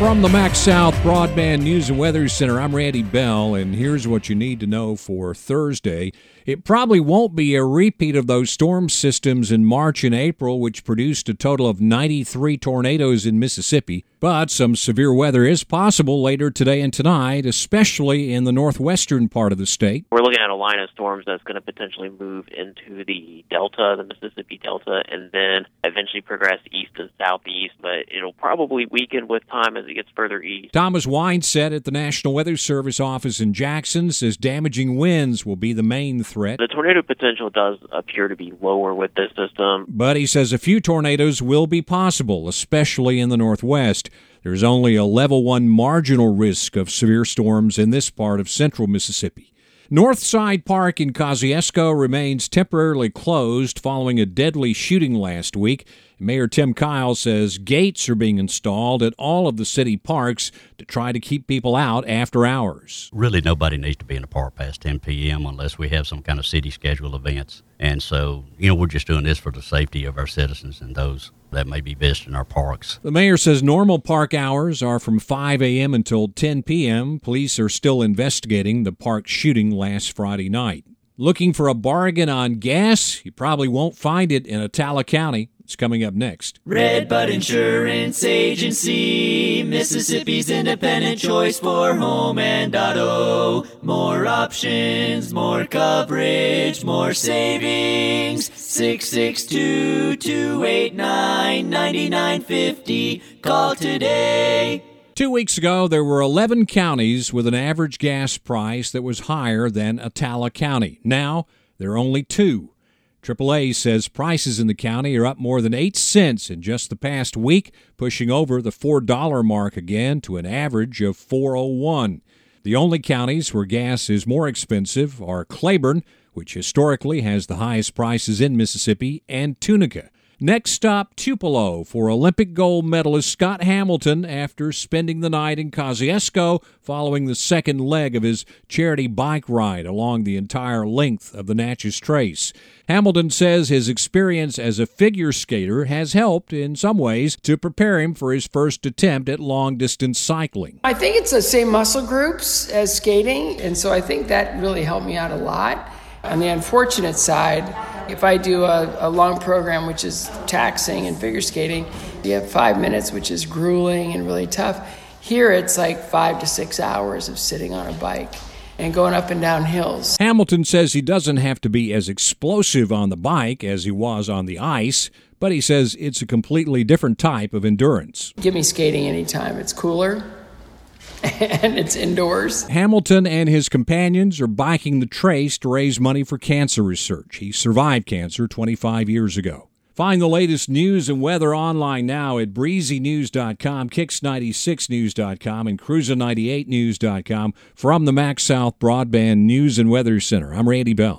From the MaxxSouth Broadband News and Weather Center, I'm Randy Bell, and here's what you need to know for Thursday. It probably won't be a repeat of those storm systems in March and April, which produced a total of 93 tornadoes in Mississippi. But some severe weather is possible later today and tonight, especially in the northwestern part of the state. We're looking at a line of storms that's going to potentially move into the Delta, the Mississippi Delta, and then eventually progress east and southeast, but it'll probably weaken with time as it gets further east. Thomas Wine said at the National Weather Service office in Jackson says damaging winds will be the main threat. The tornado potential does appear to be lower with this system. But he says a few tornadoes will be possible, especially in the northwest. There's only a level one marginal risk of severe storms in this part of central Mississippi. Northside Park in Kosciusko remains temporarily closed following a deadly shooting last week. Mayor Tim Kyle says gates are being installed at all of the city parks to try to keep people out after hours. Really, nobody needs to be in the park past 10 p.m. unless we have some kind of city scheduled events. And so, you know, we're just doing this for the safety of our citizens and those that may be visiting our parks. The mayor says normal park hours are from 5 a.m. until 10 p.m. Police are still investigating the park shooting last Friday night. Looking for a bargain on gas? You probably won't find it in Attala County. It's coming up next. Redbud Insurance Agency, Mississippi's independent choice for home and auto. More options, more coverage, more savings. 662 289 9950. Call today. Two weeks ago, there were 11 counties with an average gas price that was higher than Attala County. Now, there are only two. AAA says prices in the county are up more than 8 cents in just the past week, pushing over the $4 mark again to an average of 401. The only counties where gas is more expensive are Claiborne, which historically has the highest prices in Mississippi, and Tunica. Next stop, Tupelo for Olympic gold medalist Scott Hamilton after spending the night in Kosciusko following the second leg of his charity bike ride along the entire length of the Natchez Trace. Hamilton says his experience as a figure skater has helped in some ways to prepare him for his first attempt at long distance cycling. I think it's the same muscle groups as skating, and so I think that really helped me out a lot. On the unfortunate side, if I do a, a, long program, which is taxing and figure skating, you have five minutes, which is grueling and really tough. Here, it's like five to six hours of sitting on a bike and going up and down hills. Hamilton says he doesn't have to be as explosive on the bike as he was on the ice, but he says it's a completely different type of endurance. Give me skating anytime. It's cooler, and it's indoors. Hamilton and his companions are biking the trace to raise money for cancer research. He survived cancer 25 years ago. Find the latest news and weather online now at breezynews.com, kicks96news.com, and cruiser98news.com from the MaxxSouth Broadband News and Weather Center. I'm Randy Bell.